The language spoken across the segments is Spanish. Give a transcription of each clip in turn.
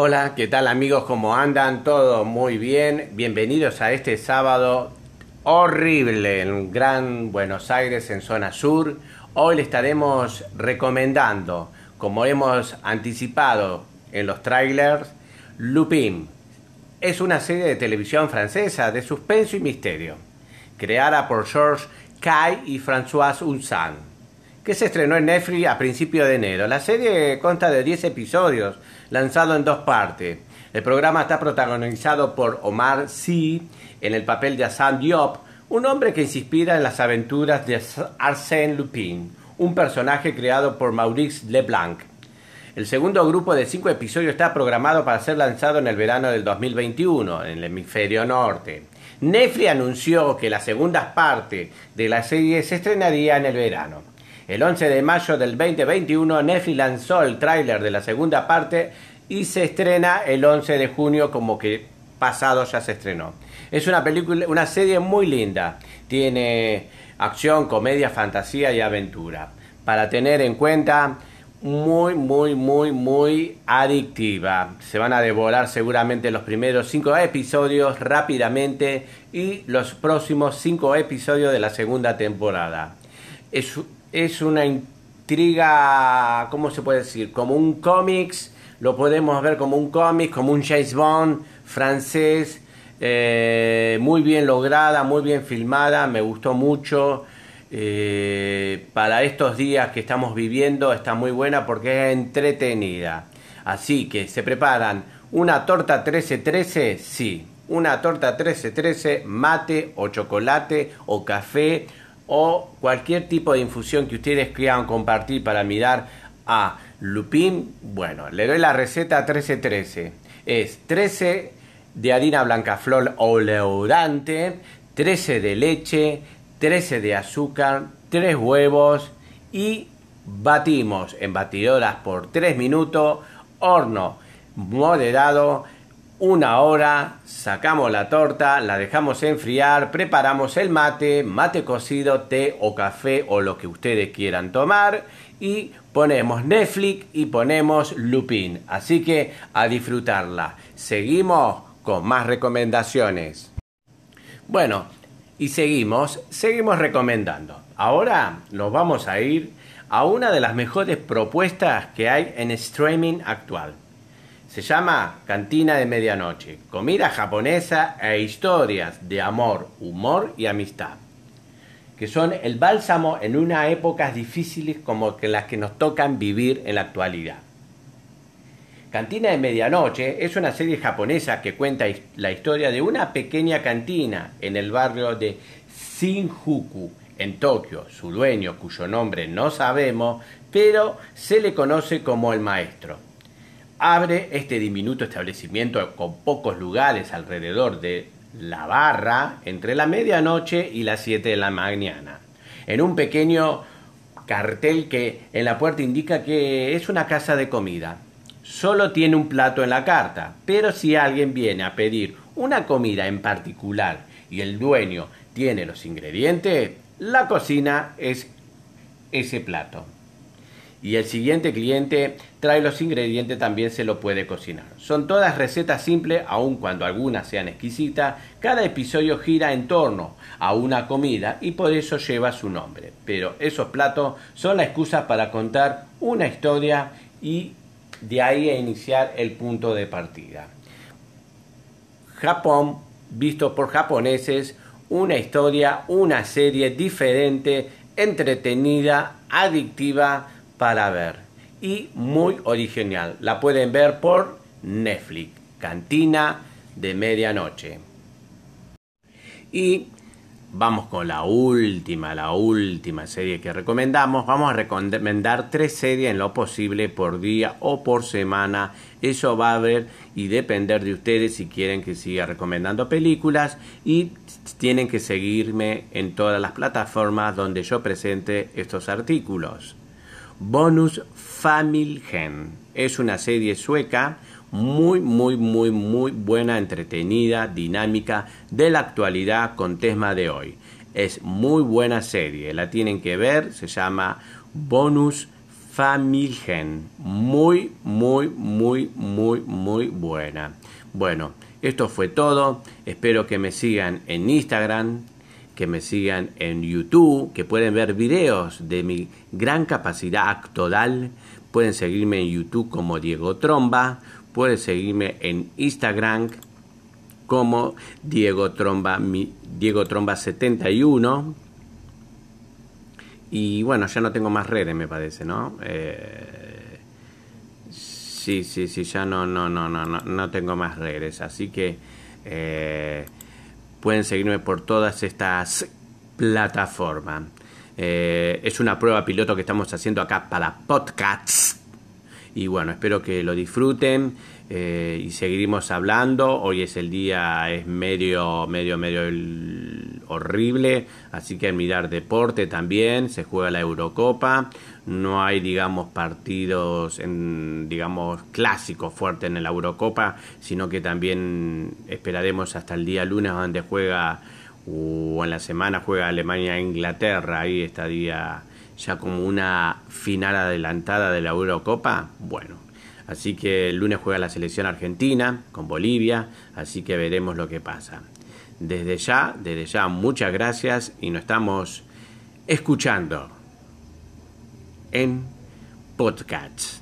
Hola, ¿qué tal amigos? ¿Cómo andan? Todo muy bien. Bienvenidos a este sábado horrible en Gran Buenos Aires, en zona sur. Hoy le estaremos recomendando, como hemos anticipado en los trailers, Lupin. Es una serie de televisión francesa de suspenso y misterio, creada por Georges Kai y François Unsan, que se estrenó en Netflix a principios de enero. La serie consta de 10 episodios, lanzado en dos partes. El programa está protagonizado por Omar Sy en el papel de Hassan Diop, un hombre que se inspira en las aventuras de Arsène Lupin, un personaje creado por Maurice Leblanc. El segundo grupo de cinco episodios está programado para ser lanzado en el verano del 2021 en el hemisferio norte. Netflix anunció que la segunda parte de la serie se estrenaría en el verano. El 11 de mayo del 2021 Netflix lanzó el tráiler de la segunda parte y se estrena el 11 de junio como que pasado ya se estrenó. Es una película, una serie muy linda. Tiene acción, comedia, fantasía y aventura. Para tener en cuenta muy, muy, muy, muy adictiva. Se van a devorar seguramente los primeros cinco episodios rápidamente y los próximos cinco episodios de la segunda temporada. Es, es una intriga, ¿cómo se puede decir? Como un cómics, lo podemos ver como un cómic, como un James Bond francés, eh, muy bien lograda, muy bien filmada, me gustó mucho. Eh, para estos días que estamos viviendo está muy buena porque es entretenida. Así que se preparan una torta 1313, sí, una torta 1313, mate o chocolate o café o cualquier tipo de infusión que ustedes quieran compartir para mirar a Lupín. Bueno, le doy la receta 1313. Es 13 de harina blanca flor oleodante, 13 de leche, 13 de azúcar, 3 huevos y batimos en batidoras por 3 minutos, horno moderado, una hora, sacamos la torta, la dejamos enfriar, preparamos el mate, mate cocido, té o café o lo que ustedes quieran tomar y ponemos Netflix y ponemos Lupin. Así que a disfrutarla. Seguimos con más recomendaciones. Bueno, y seguimos, seguimos recomendando. Ahora nos vamos a ir a una de las mejores propuestas que hay en streaming actual. Se llama Cantina de Medianoche, comida japonesa e historias de amor, humor y amistad, que son el bálsamo en unas épocas difíciles como las que nos tocan vivir en la actualidad. Cantina de Medianoche es una serie japonesa que cuenta la historia de una pequeña cantina en el barrio de Shinjuku, en Tokio. Su dueño, cuyo nombre no sabemos, pero se le conoce como el maestro. Abre este diminuto establecimiento con pocos lugares alrededor de la barra entre la medianoche y las 7 de la mañana. En un pequeño cartel que en la puerta indica que es una casa de comida solo tiene un plato en la carta, pero si alguien viene a pedir una comida en particular y el dueño tiene los ingredientes, la cocina es ese plato. Y el siguiente cliente trae los ingredientes, también se lo puede cocinar. Son todas recetas simples, aun cuando algunas sean exquisitas. Cada episodio gira en torno a una comida y por eso lleva su nombre. Pero esos platos son la excusa para contar una historia y de ahí a iniciar el punto de partida. Japón, visto por japoneses, una historia, una serie diferente, entretenida, adictiva para ver y muy original. La pueden ver por Netflix, Cantina de Medianoche. Y Vamos con la última, la última serie que recomendamos. Vamos a recomendar tres series en lo posible por día o por semana. Eso va a ver y depender de ustedes si quieren que siga recomendando películas y tienen que seguirme en todas las plataformas donde yo presente estos artículos. Bonus Familjen es una serie sueca muy, muy, muy, muy buena, entretenida, dinámica, de la actualidad con tema de hoy. Es muy buena serie, la tienen que ver, se llama Bonus Familien. Muy, muy, muy, muy, muy buena. Bueno, esto fue todo. Espero que me sigan en Instagram, que me sigan en YouTube, que pueden ver videos de mi gran capacidad actoral. Pueden seguirme en YouTube como Diego Tromba. Pueden seguirme en Instagram como Diego Tromba, Diego Tromba 71. Y bueno, ya no tengo más redes, me parece, ¿no? Eh, sí, sí, sí, ya no, no, no, no, no, no tengo más redes. Así que eh, pueden seguirme por todas estas plataformas. Eh, es una prueba piloto que estamos haciendo acá para podcasts. Y bueno, espero que lo disfruten. Eh, y seguiremos hablando. Hoy es el día, es medio, medio, medio horrible, así que mirar deporte también. Se juega la Eurocopa, no hay, digamos, partidos, en, digamos, clásicos fuertes en la Eurocopa, sino que también esperaremos hasta el día lunes donde juega o en la semana juega Alemania e Inglaterra, ahí estaría ya como una final adelantada de la Eurocopa. Bueno, Así que el lunes juega la selección argentina con Bolivia, así que veremos lo que pasa. Desde ya, desde ya, muchas gracias y nos estamos escuchando en podcast.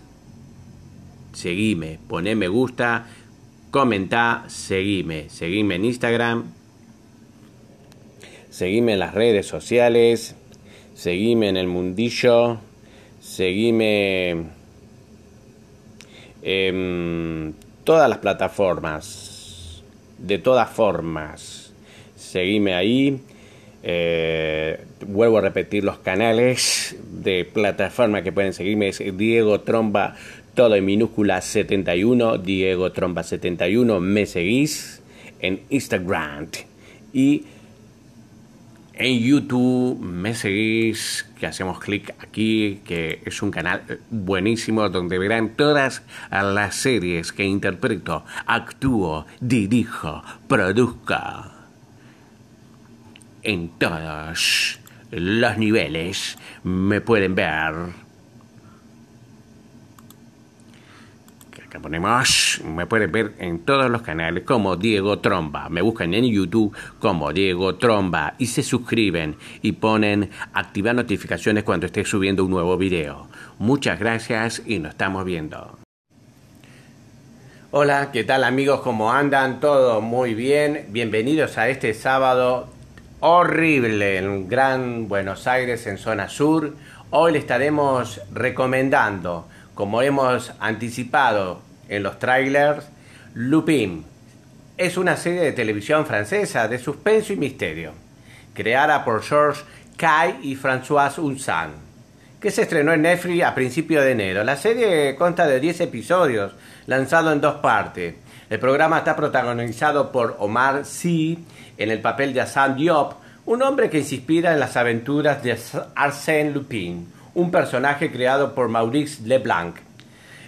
Seguime, poné me gusta, comentá, seguime, seguime en Instagram, seguime en las redes sociales, seguime en el mundillo, seguime Em, todas las plataformas, de todas formas. Seguime ahí. Eh, vuelvo a repetir los canales de plataforma que pueden seguirme. Es Diego Tromba, todo en minúscula 71. Diego Tromba 71. Me seguís en Instagram. Y en YouTube me seguís, que hacemos clic aquí, que es un canal buenísimo donde verán todas las series que interpreto, actúo, dirijo, produzco. En todos los niveles me pueden ver ponemos, me pueden ver en todos los canales como Diego Tromba. Me buscan en YouTube como Diego Tromba y se suscriben y ponen activar notificaciones cuando esté subiendo un nuevo video. Muchas gracias y nos estamos viendo. Hola, ¿qué tal amigos? ¿Cómo andan? Todo muy bien. Bienvenidos a este sábado horrible en Gran Buenos Aires, en zona sur. Hoy le estaremos recomendando, como hemos anticipado en los trailers, Lupin. Es una serie de televisión francesa de suspenso y misterio, creada por Georges Cay y François Unsan, que se estrenó en Netflix a principios de enero. La serie consta de 10 episodios, lanzado en dos partes. El programa está protagonizado por Omar Sy en el papel de Hassan Diop, un hombre que se inspira en las aventuras de Arsène Lupin, un personaje creado por Maurice Leblanc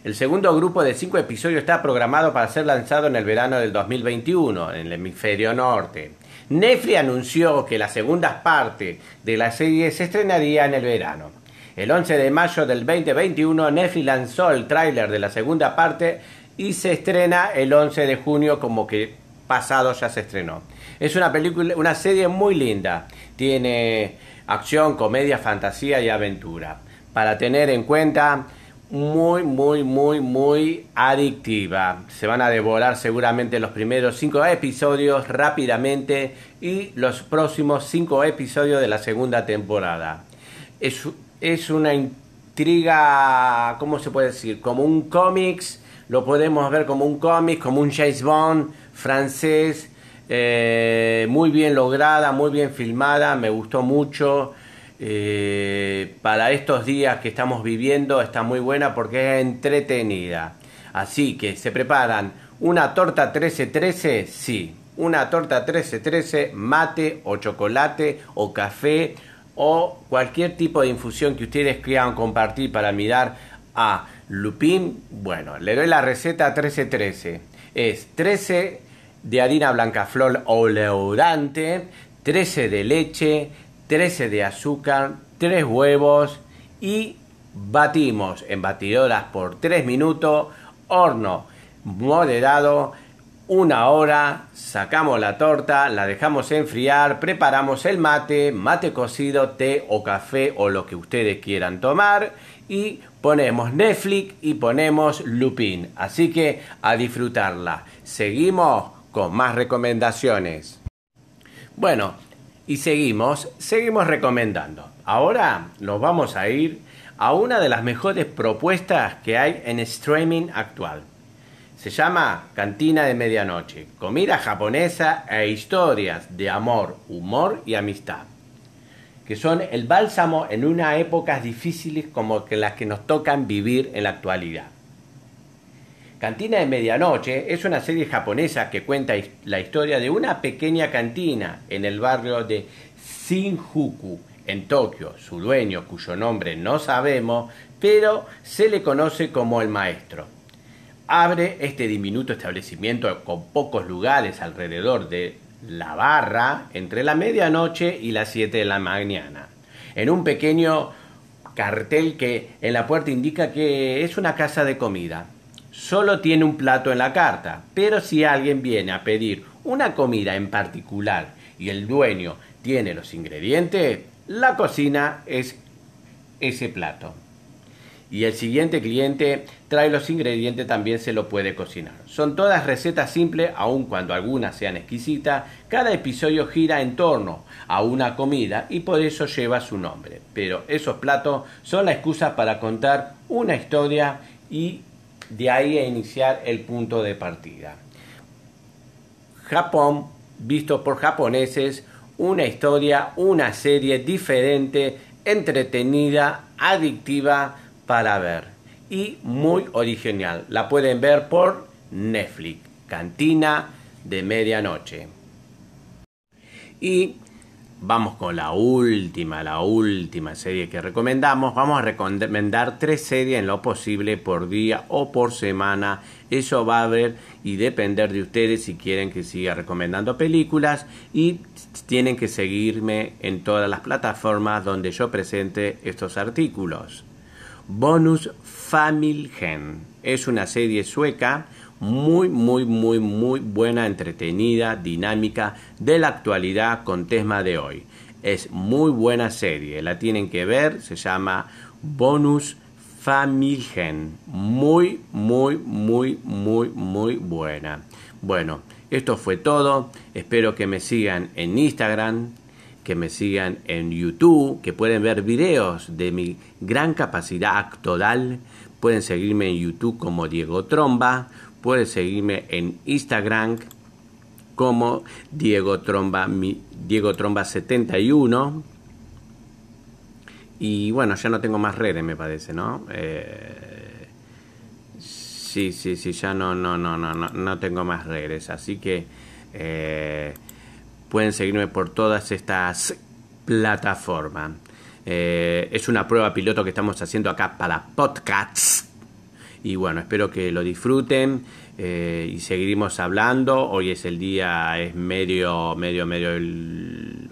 el segundo grupo de cinco episodios está programado para ser lanzado en el verano del 2021 en el hemisferio norte. Netflix anunció que la segunda parte de la serie se estrenaría en el verano. El 11 de mayo del 2021 Netflix lanzó el tráiler de la segunda parte y se estrena el 11 de junio como que pasado ya se estrenó. Es una película, una serie muy linda. Tiene acción, comedia, fantasía y aventura. Para tener en cuenta muy, muy, muy, muy adictiva. Se van a devorar seguramente los primeros cinco episodios rápidamente y los próximos cinco episodios de la segunda temporada. Es, es una intriga, ¿cómo se puede decir? Como un cómics, lo podemos ver como un cómic, como un James Bond francés, eh, muy bien lograda, muy bien filmada, me gustó mucho. Eh, para estos días que estamos viviendo está muy buena porque es entretenida. Así que se preparan una torta 1313, sí, una torta 1313, mate o chocolate o café o cualquier tipo de infusión que ustedes quieran compartir para mirar a Lupín. Bueno, le doy la receta 1313. Es 13 de harina blanca flor oleodante, 13 de leche, 13 de azúcar, 3 huevos y batimos en batidoras por 3 minutos, horno moderado, una hora, sacamos la torta, la dejamos enfriar, preparamos el mate, mate cocido, té o café o lo que ustedes quieran tomar y ponemos Netflix y ponemos Lupin. Así que a disfrutarla. Seguimos con más recomendaciones. Bueno, y seguimos, seguimos recomendando. Ahora nos vamos a ir a una de las mejores propuestas que hay en streaming actual. Se llama Cantina de Medianoche, comida japonesa e historias de amor, humor y amistad, que son el bálsamo en unas épocas difíciles como las que nos tocan vivir en la actualidad. Cantina de Medianoche es una serie japonesa que cuenta la historia de una pequeña cantina en el barrio de Shinjuku, en Tokio. Su dueño, cuyo nombre no sabemos, pero se le conoce como el maestro. Abre este diminuto establecimiento con pocos lugares alrededor de la barra entre la medianoche y las 7 de la mañana. En un pequeño cartel que en la puerta indica que es una casa de comida solo tiene un plato en la carta, pero si alguien viene a pedir una comida en particular y el dueño tiene los ingredientes, la cocina es ese plato. Y el siguiente cliente trae los ingredientes, también se lo puede cocinar. Son todas recetas simples, aun cuando algunas sean exquisitas. Cada episodio gira en torno a una comida y por eso lleva su nombre. Pero esos platos son la excusa para contar una historia y de ahí a iniciar el punto de partida. Japón, visto por japoneses, una historia, una serie diferente, entretenida, adictiva para ver y muy original. La pueden ver por Netflix, Cantina de Medianoche. Y Vamos con la última, la última serie que recomendamos. Vamos a recomendar tres series en lo posible por día o por semana. Eso va a ver y depender de ustedes si quieren que siga recomendando películas y tienen que seguirme en todas las plataformas donde yo presente estos artículos. Bonus Familjen es una serie sueca muy, muy, muy, muy buena, entretenida, dinámica, de la actualidad con tema de hoy. Es muy buena serie, la tienen que ver, se llama Bonus Familien. Muy, muy, muy, muy, muy buena. Bueno, esto fue todo. Espero que me sigan en Instagram, que me sigan en YouTube, que pueden ver videos de mi gran capacidad actoral. Pueden seguirme en YouTube como Diego Tromba Puedes seguirme en Instagram como Diego Tromba, Diego Tromba 71. Y bueno, ya no tengo más redes, me parece, ¿no? Eh, sí, sí, sí, ya no, no, no, no, no, no tengo más redes. Así que eh, pueden seguirme por todas estas plataformas. Eh, es una prueba piloto que estamos haciendo acá para podcasts y bueno, espero que lo disfruten eh, y seguiremos hablando. Hoy es el día, es medio, medio, medio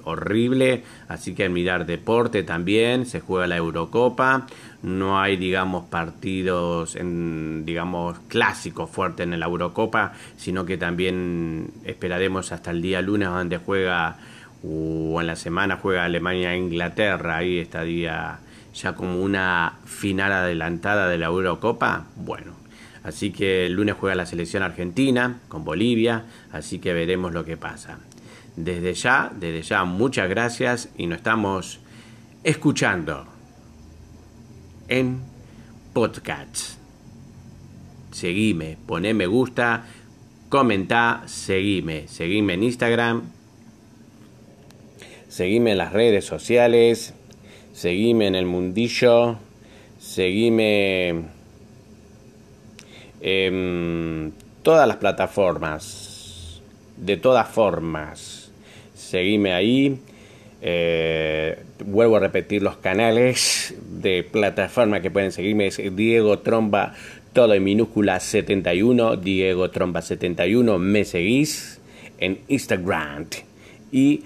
horrible, así que mirar deporte también. Se juega la Eurocopa, no hay, digamos, partidos, en, digamos, clásicos fuertes en la Eurocopa, sino que también esperaremos hasta el día lunes donde juega o en la semana juega Alemania e Inglaterra, ahí estaría ya como una final adelantada de la Eurocopa, bueno, así que el lunes juega la selección argentina con Bolivia, así que veremos lo que pasa. Desde ya, desde ya, muchas gracias y nos estamos escuchando en podcast. Seguime, poné me gusta, comentá, seguime, seguime en Instagram, seguime en las redes sociales. Seguime en el mundillo, seguime en todas las plataformas, de todas formas, seguime ahí. Eh, vuelvo a repetir los canales de plataforma que pueden seguirme es Diego Tromba todo en minúscula 71 Diego Tromba 71 me seguís en Instagram y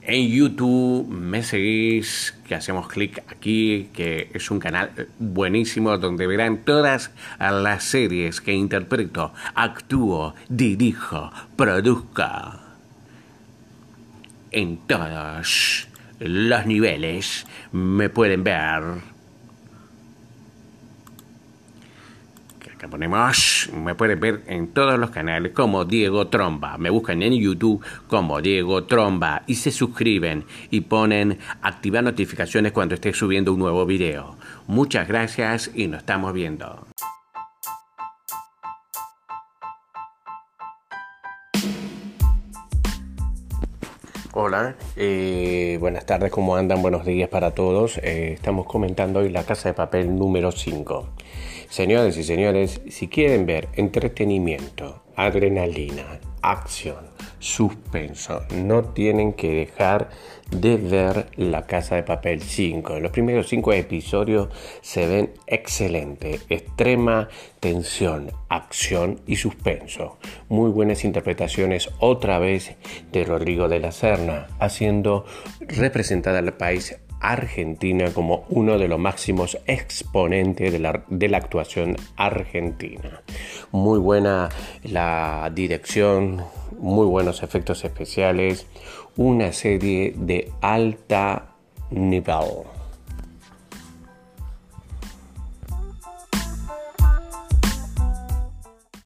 En YouTube me seguís, que hacemos clic aquí, que es un canal buenísimo donde verán todas las series que interpreto, actúo, dirijo, produzco. En todos los niveles me pueden ver que ponemos, me pueden ver en todos los canales como Diego Tromba. Me buscan en YouTube como Diego Tromba y se suscriben y ponen activar notificaciones cuando esté subiendo un nuevo video. Muchas gracias y nos estamos viendo. Hola, eh, buenas tardes, ¿cómo andan? Buenos días para todos. Eh, estamos comentando hoy la casa de papel número 5. Señores y señores, si quieren ver entretenimiento, adrenalina, acción, suspenso, no tienen que dejar de ver La Casa de Papel 5. En los primeros 5 episodios se ven excelente, extrema tensión, acción y suspenso. Muy buenas interpretaciones otra vez de Rodrigo de la Serna, haciendo representada al país Argentina como uno de los máximos exponentes de la, de la, actuación argentina. Muy buena la dirección, muy buenos efectos especiales, una serie de alta nivel.